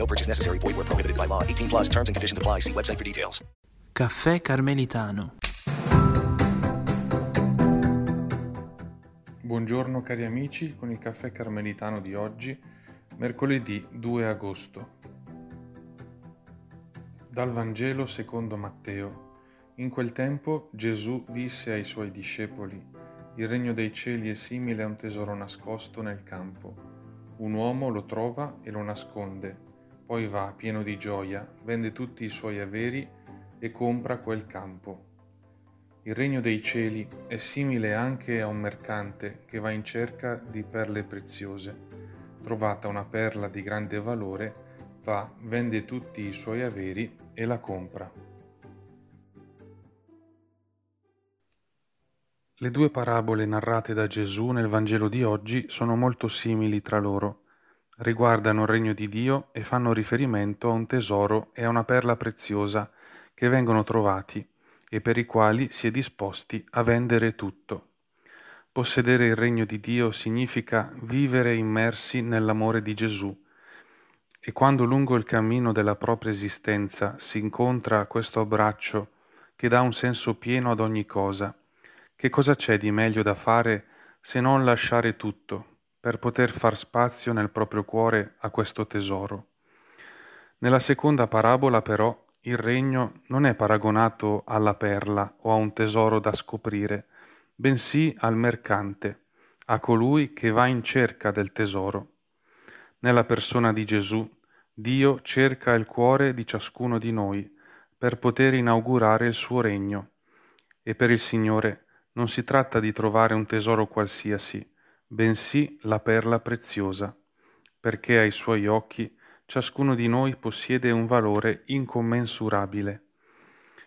No purchase necessary. Void where prohibited by law. 18 plus terms and conditions apply. See website for details. Caffè Carmelitano. Buongiorno cari amici con il caffè carmelitano di oggi, mercoledì 2 agosto. Dal Vangelo secondo Matteo. In quel tempo Gesù disse ai suoi discepoli, Il regno dei cieli è simile a un tesoro nascosto nel campo. Un uomo lo trova e lo nasconde, poi va pieno di gioia, vende tutti i suoi averi e compra quel campo. Il regno dei cieli è simile anche a un mercante che va in cerca di perle preziose. Trovata una perla di grande valore, va, vende tutti i suoi averi e la compra. Le due parabole narrate da Gesù nel Vangelo di oggi sono molto simili tra loro. Riguardano il regno di Dio e fanno riferimento a un tesoro e a una perla preziosa che vengono trovati e per i quali si è disposti a vendere tutto. Possedere il regno di Dio significa vivere immersi nell'amore di Gesù e quando lungo il cammino della propria esistenza si incontra questo abbraccio che dà un senso pieno ad ogni cosa, che cosa c'è di meglio da fare se non lasciare tutto per poter far spazio nel proprio cuore a questo tesoro? Nella seconda parabola però il regno non è paragonato alla perla o a un tesoro da scoprire, bensì al mercante, a colui che va in cerca del tesoro. Nella persona di Gesù, Dio cerca il cuore di ciascuno di noi per poter inaugurare il suo regno. E per il Signore non si tratta di trovare un tesoro qualsiasi, bensì la perla preziosa, perché ai suoi occhi ciascuno di noi possiede un valore incommensurabile.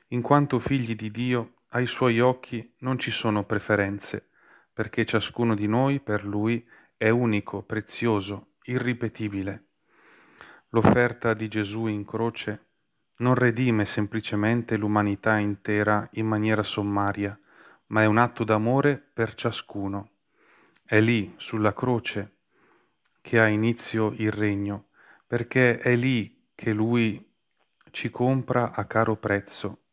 In quanto figli di Dio, ai suoi occhi non ci sono preferenze, perché ciascuno di noi per lui è unico, prezioso, irripetibile. L'offerta di Gesù in croce non redime semplicemente l'umanità intera in maniera sommaria, ma è un atto d'amore per ciascuno. È lì, sulla croce, che ha inizio il regno, perché è lì che Lui ci compra a caro prezzo.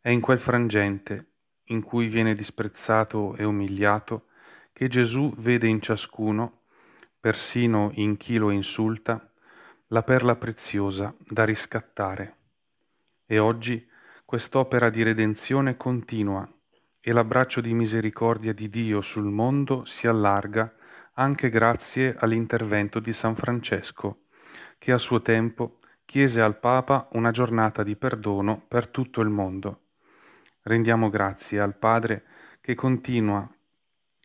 È in quel frangente, in cui viene disprezzato e umiliato, che Gesù vede in ciascuno, persino in chi lo insulta, la perla preziosa da riscattare. E oggi quest'opera di redenzione continua e l'abbraccio di misericordia di Dio sul mondo si allarga anche grazie all'intervento di San Francesco, che a suo tempo chiese al Papa una giornata di perdono per tutto il mondo. Rendiamo grazie al Padre che continua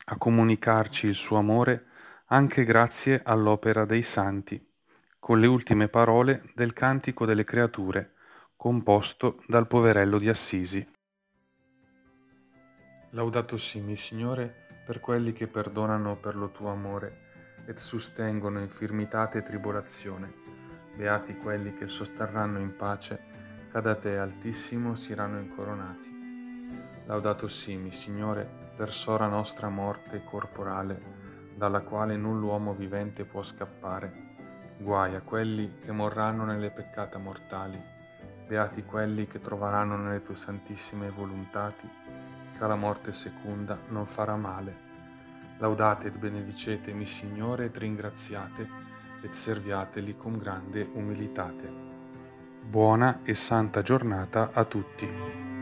a comunicarci il suo amore anche grazie all'opera dei santi, con le ultime parole del Cantico delle Creature, composto dal poverello di Assisi. Laudato simi, Signore, per quelli che perdonano per lo tuo amore et sostengono infirmitate e tribolazione. Beati quelli che sosterranno in pace, cada te altissimo siranno incoronati. Laudato simi, Signore, per sora nostra morte corporale, dalla quale null'uomo vivente può scappare. Guai a quelli che morranno nelle peccate mortali. Beati quelli che troveranno nelle tue santissime volontati, che la morte secunda non farà male. Laudate et benedicetemi, Signore, et ringraziate, et serviateli con grande umilitate. Buona e santa giornata a tutti.